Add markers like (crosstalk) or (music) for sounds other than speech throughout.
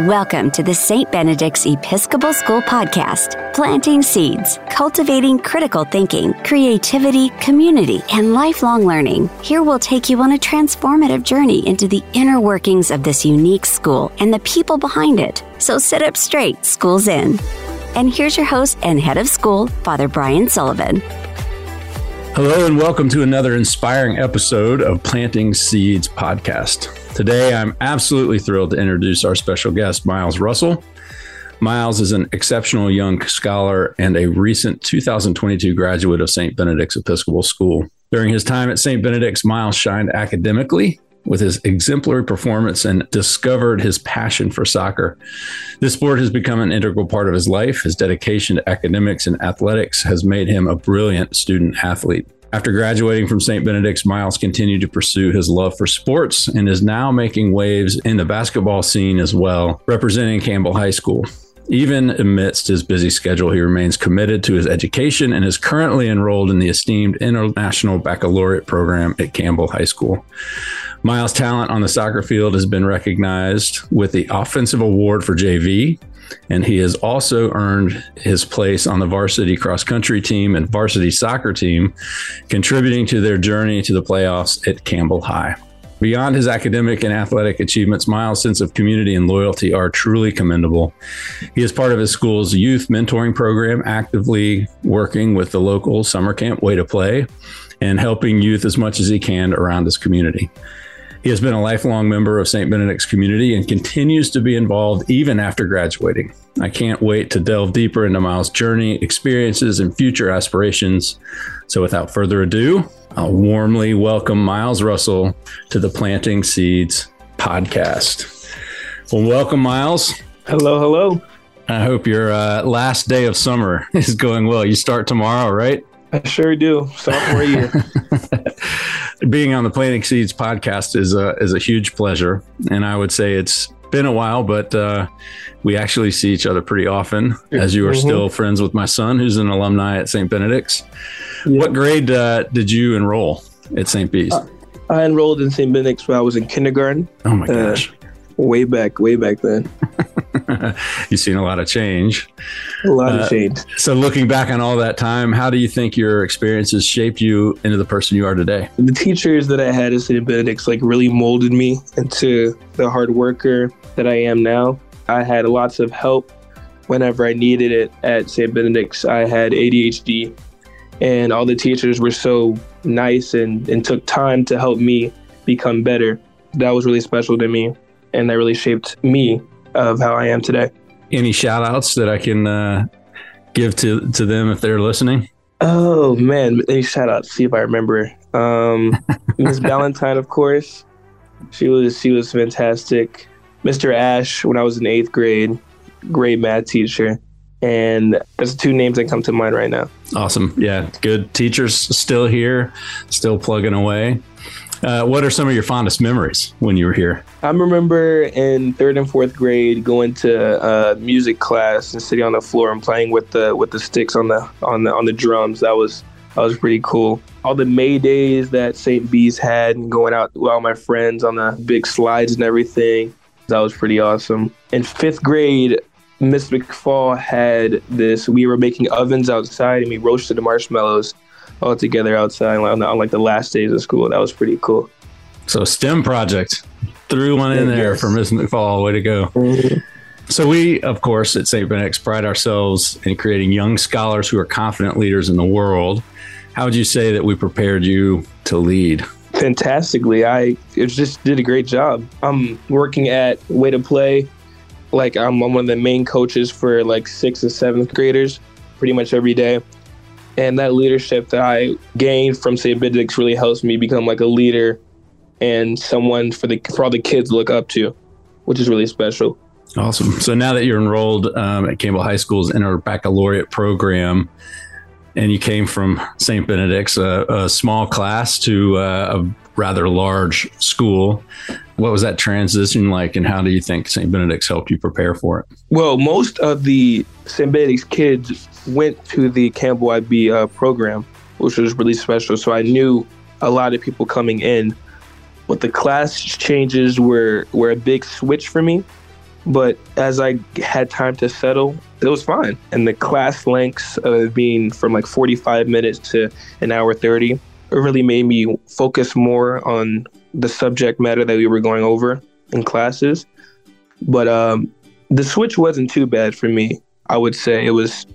Welcome to the St. Benedict's Episcopal School podcast, planting seeds, cultivating critical thinking, creativity, community, and lifelong learning. Here we'll take you on a transformative journey into the inner workings of this unique school and the people behind it. So sit up straight, school's in. And here's your host and head of school, Father Brian Sullivan. Hello, and welcome to another inspiring episode of Planting Seeds podcast. Today, I'm absolutely thrilled to introduce our special guest, Miles Russell. Miles is an exceptional young scholar and a recent 2022 graduate of St. Benedict's Episcopal School. During his time at St. Benedict's, Miles shined academically with his exemplary performance and discovered his passion for soccer. This sport has become an integral part of his life. His dedication to academics and athletics has made him a brilliant student athlete. After graduating from St. Benedict's, Miles continued to pursue his love for sports and is now making waves in the basketball scene as well, representing Campbell High School. Even amidst his busy schedule, he remains committed to his education and is currently enrolled in the esteemed International Baccalaureate program at Campbell High School. Miles' talent on the soccer field has been recognized with the Offensive Award for JV, and he has also earned his place on the varsity cross country team and varsity soccer team, contributing to their journey to the playoffs at Campbell High. Beyond his academic and athletic achievements, Miles' sense of community and loyalty are truly commendable. He is part of his school's youth mentoring program, actively working with the local summer camp Way to Play and helping youth as much as he can around his community. He has been a lifelong member of St. Benedict's community and continues to be involved even after graduating. I can't wait to delve deeper into Miles' journey, experiences, and future aspirations. So, without further ado, I'll warmly welcome Miles Russell to the Planting Seeds podcast. Well, welcome, Miles. Hello, hello. I hope your uh, last day of summer (laughs) is going well. You start tomorrow, right? I sure do. Sophomore year. (laughs) Being on the Planting Seeds podcast is a is a huge pleasure, and I would say it's been a while, but uh, we actually see each other pretty often. As you are mm-hmm. still friends with my son, who's an alumni at St. Benedict's. Yep. What grade uh, did you enroll at St. B's? Uh, I enrolled in St. Benedict's when I was in kindergarten. Oh my gosh! Way back, way back then. (laughs) You've seen a lot of change. A lot uh, of change. So, looking back on all that time, how do you think your experiences shaped you into the person you are today? The teachers that I had at St. Benedict's like really molded me into the hard worker that I am now. I had lots of help whenever I needed it at St. Benedict's. I had ADHD, and all the teachers were so nice and, and took time to help me become better. That was really special to me, and that really shaped me of how I am today. Any shout outs that I can uh, give to, to them if they're listening? Oh man, any shout outs. See if I remember. Um, (laughs) Miss Valentine, of course. She was she was fantastic. Mr. Ash, when I was in eighth grade, great math teacher. And that's two names that come to mind right now. Awesome. Yeah. Good teachers still here, still plugging away. Uh, what are some of your fondest memories when you were here? I remember in third and fourth grade going to uh, music class and sitting on the floor and playing with the with the sticks on the on the on the drums. That was that was pretty cool. All the May days that St. B's had and going out with all my friends on the big slides and everything. That was pretty awesome. In fifth grade, Miss McFall had this. We were making ovens outside and we roasted the marshmallows all together outside on, on like the last days of school. That was pretty cool. So STEM project threw one in there yes. for Miss McFall. Way to go. Mm-hmm. So we, of course, at St. Benedict's pride ourselves in creating young scholars who are confident leaders in the world. How would you say that we prepared you to lead? Fantastically. I just did a great job. I'm working at Way to Play. Like I'm one of the main coaches for like sixth and seventh graders pretty much every day and that leadership that I gained from St. Benedict's really helps me become like a leader and someone for the for all the kids to look up to, which is really special. Awesome. So now that you're enrolled um, at Campbell High School's Inter Baccalaureate program, and you came from St. Benedict's, a, a small class to uh, a rather large school. What was that transition like, and how do you think St. Benedict's helped you prepare for it? Well, most of the St. Benedict's kids went to the Campbell IB uh, program, which was really special. So I knew a lot of people coming in. But the class changes were, were a big switch for me. But as I had time to settle, it was fine. And the class lengths of being from like 45 minutes to an hour 30 it really made me focus more on the subject matter that we were going over in classes. But um, the switch wasn't too bad for me. I would say it was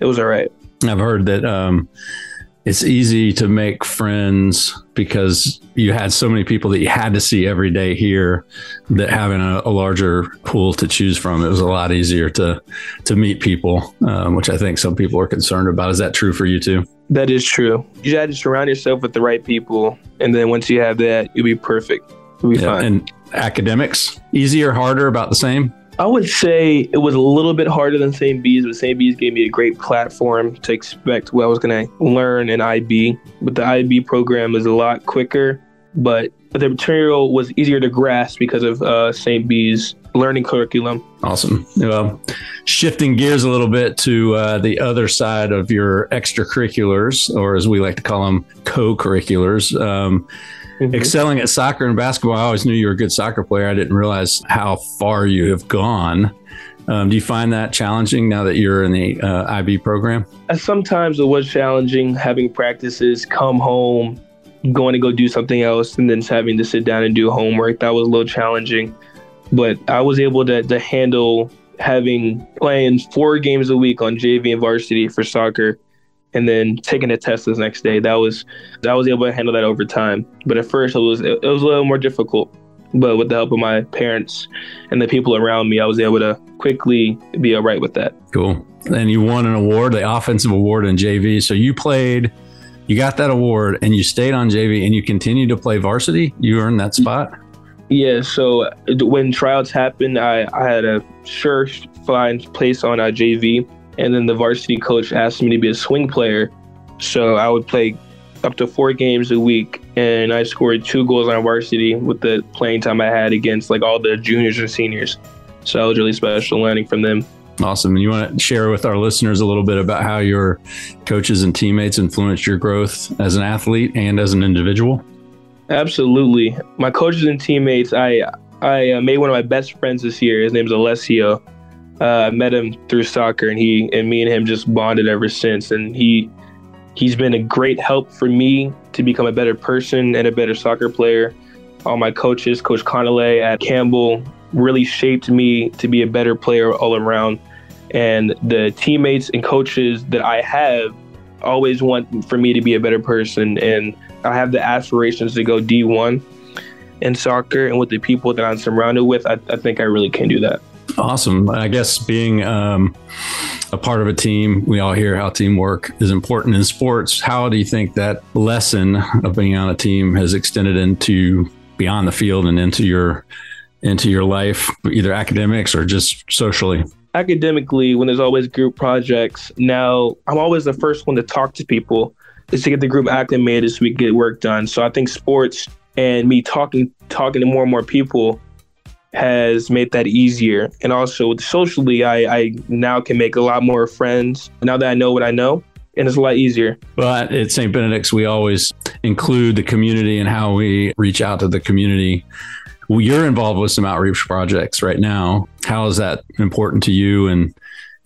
it was all right. I've heard that um, it's easy to make friends because you had so many people that you had to see every day here that having a, a larger pool to choose from it was a lot easier to to meet people um, which i think some people are concerned about is that true for you too that is true you had to surround yourself with the right people and then once you have that you'll be perfect you'll be yeah, fine and academics easier harder about the same I would say it was a little bit harder than St. B's, but St. B's gave me a great platform to expect what I was going to learn in IB. But the IB program is a lot quicker, but the material was easier to grasp because of uh, St. B's learning curriculum. Awesome. Well, shifting gears a little bit to uh, the other side of your extracurriculars, or as we like to call them, co-curriculars. Um, mm-hmm. excelling at soccer and basketball. I always knew you were a good soccer player. I didn't realize how far you have gone. Um, do you find that challenging now that you're in the uh, IB program? Uh, sometimes it was challenging having practices, come home, going to go do something else, and then having to sit down and do homework. That was a little challenging. But I was able to, to handle having playing four games a week on JV and varsity for soccer and then taking a test the next day. That was I was able to handle that over time. But at first it was it, was a little more difficult. But with the help of my parents and the people around me, I was able to quickly be all right with that. Cool. And you won an award, the offensive award in JV. So you played, you got that award, and you stayed on JV, and you continued to play varsity. You earned that spot. Yeah. So when tryouts happened, I, I had a sure fine place on a uh, JV and then the varsity coach asked me to be a swing player. So I would play up to four games a week, and I scored two goals on varsity with the playing time I had against like all the juniors and seniors. So that was really special learning from them. Awesome. And you want to share with our listeners a little bit about how your coaches and teammates influenced your growth as an athlete and as an individual? Absolutely. My coaches and teammates, I I uh, made one of my best friends this year. His name's Alessio uh, met him through soccer, and he and me and him just bonded ever since. And he he's been a great help for me to become a better person and a better soccer player. All my coaches, Coach Connolly at Campbell, really shaped me to be a better player all around. And the teammates and coaches that I have always want for me to be a better person. And I have the aspirations to go D1 in soccer. And with the people that I'm surrounded with, I, I think I really can do that. Awesome. I guess being um, a part of a team, we all hear how teamwork is important in sports. How do you think that lesson of being on a team has extended into beyond the field and into your into your life, either academics or just socially? Academically, when there's always group projects, now I'm always the first one to talk to people is to get the group acclimated so we get work done. So I think sports and me talking talking to more and more people has made that easier. And also socially, I, I now can make a lot more friends now that I know what I know. And it's a lot easier. But at St. Benedict's, we always include the community and how we reach out to the community. Well, you're involved with some outreach projects right now. How is that important to you and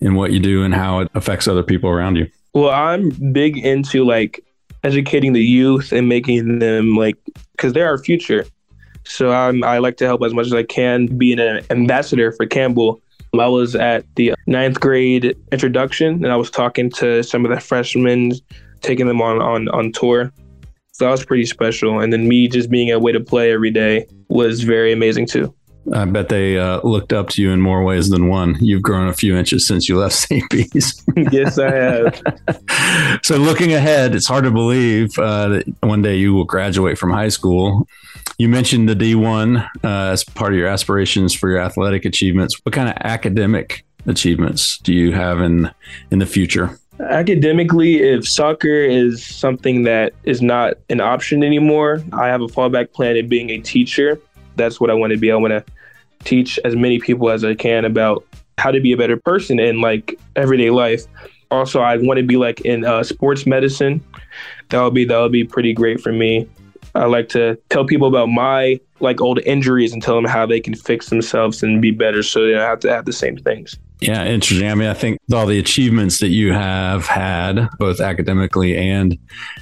in what you do and how it affects other people around you? Well, I'm big into like educating the youth and making them like because they're our future so I'm, I like to help as much as I can, being an ambassador for Campbell. I was at the ninth grade introduction and I was talking to some of the freshmen, taking them on, on, on tour. So that was pretty special. And then me just being a way to play every day was very amazing too. I bet they uh, looked up to you in more ways than one. You've grown a few inches since you left (laughs) St. B's. yes, I have. (laughs) so, looking ahead, it's hard to believe uh, that one day you will graduate from high school. You mentioned the D1 uh, as part of your aspirations for your athletic achievements. What kind of academic achievements do you have in in the future? Academically, if soccer is something that is not an option anymore, I have a fallback plan of being a teacher. That's what I want to be. I want to teach as many people as I can about how to be a better person in like everyday life. Also, I want to be like in uh, sports medicine. That would be that would be pretty great for me. I like to tell people about my like old injuries and tell them how they can fix themselves and be better so they don't have to have the same things. Yeah, interesting. I mean, I think all the achievements that you have had, both academically and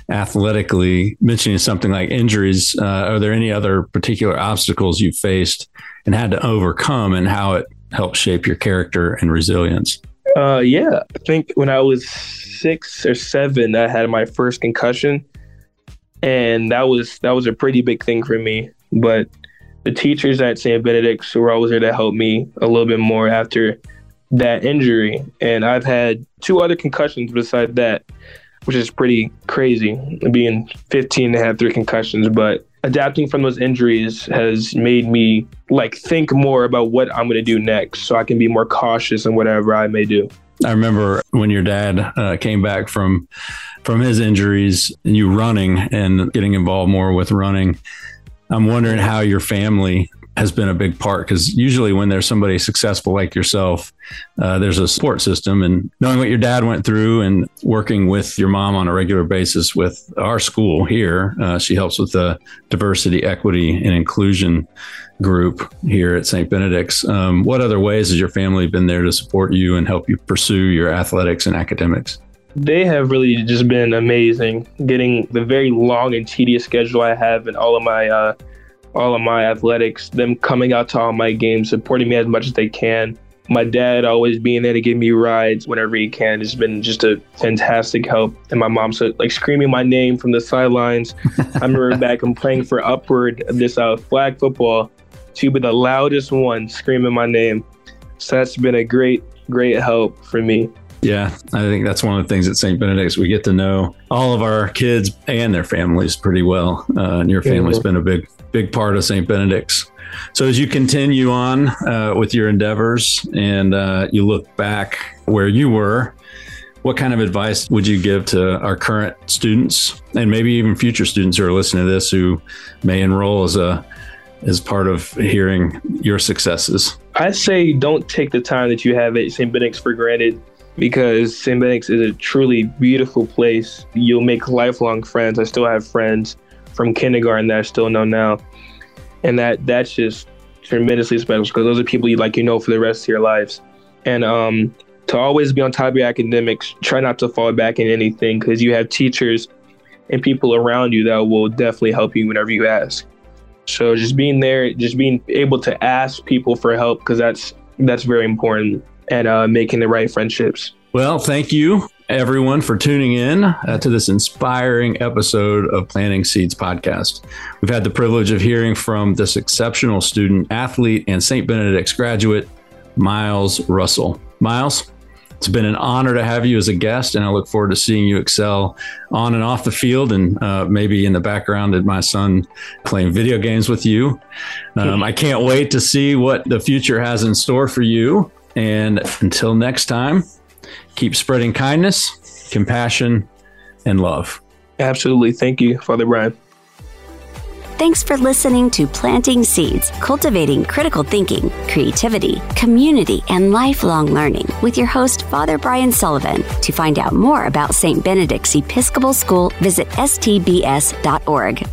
athletically, mentioning something like injuries, uh, are there any other particular obstacles you faced and had to overcome and how it helped shape your character and resilience? Uh, yeah, I think when I was six or seven, I had my first concussion, and that was that was a pretty big thing for me. But the teachers at St. Benedict's were always there to help me a little bit more after that injury. And I've had two other concussions besides that, which is pretty crazy, being 15 to have three concussions. But adapting from those injuries has made me like think more about what I'm going to do next so I can be more cautious in whatever I may do. I remember when your dad uh, came back from from his injuries and you running and getting involved more with running. I'm wondering how your family has been a big part because usually when there's somebody successful like yourself, uh, there's a support system. And knowing what your dad went through and working with your mom on a regular basis with our school here, uh, she helps with the diversity, equity, and inclusion group here at St. Benedict's. Um, what other ways has your family been there to support you and help you pursue your athletics and academics? They have really just been amazing. Getting the very long and tedious schedule I have and all of my uh, all of my athletics, them coming out to all my games, supporting me as much as they can. My dad always being there to give me rides whenever he can has been just a fantastic help. And my mom so like screaming my name from the sidelines. I remember (laughs) back and playing for Upward this uh, flag football. She be the loudest one screaming my name. So that's been a great, great help for me. Yeah, I think that's one of the things at St. Benedict's. We get to know all of our kids and their families pretty well. Uh, and your family's been a big big part of St. Benedict's. So as you continue on uh, with your endeavors and uh, you look back where you were, what kind of advice would you give to our current students and maybe even future students who are listening to this who may enroll as a as part of hearing your successes? I say don't take the time that you have at St. Benedict's for granted because St. Benedict's is a truly beautiful place. You'll make lifelong friends. I still have friends from kindergarten that I still know now, and that that's just tremendously special because those are people you like you know for the rest of your lives, and um, to always be on top of your academics. Try not to fall back in anything because you have teachers and people around you that will definitely help you whenever you ask. So just being there, just being able to ask people for help because that's that's very important, and uh, making the right friendships. Well, thank you everyone for tuning in uh, to this inspiring episode of Planting Seeds podcast. We've had the privilege of hearing from this exceptional student, athlete, and St. Benedict's graduate, Miles Russell. Miles, it's been an honor to have you as a guest, and I look forward to seeing you excel on and off the field and uh, maybe in the background at my son playing video games with you. Um, I can't wait to see what the future has in store for you. And until next time, keep spreading kindness, compassion, and love. Absolutely. Thank you, Father Brian. Thanks for listening to Planting Seeds, Cultivating Critical Thinking, Creativity, Community, and Lifelong Learning with your host, Father Brian Sullivan. To find out more about St. Benedict's Episcopal School, visit stbs.org.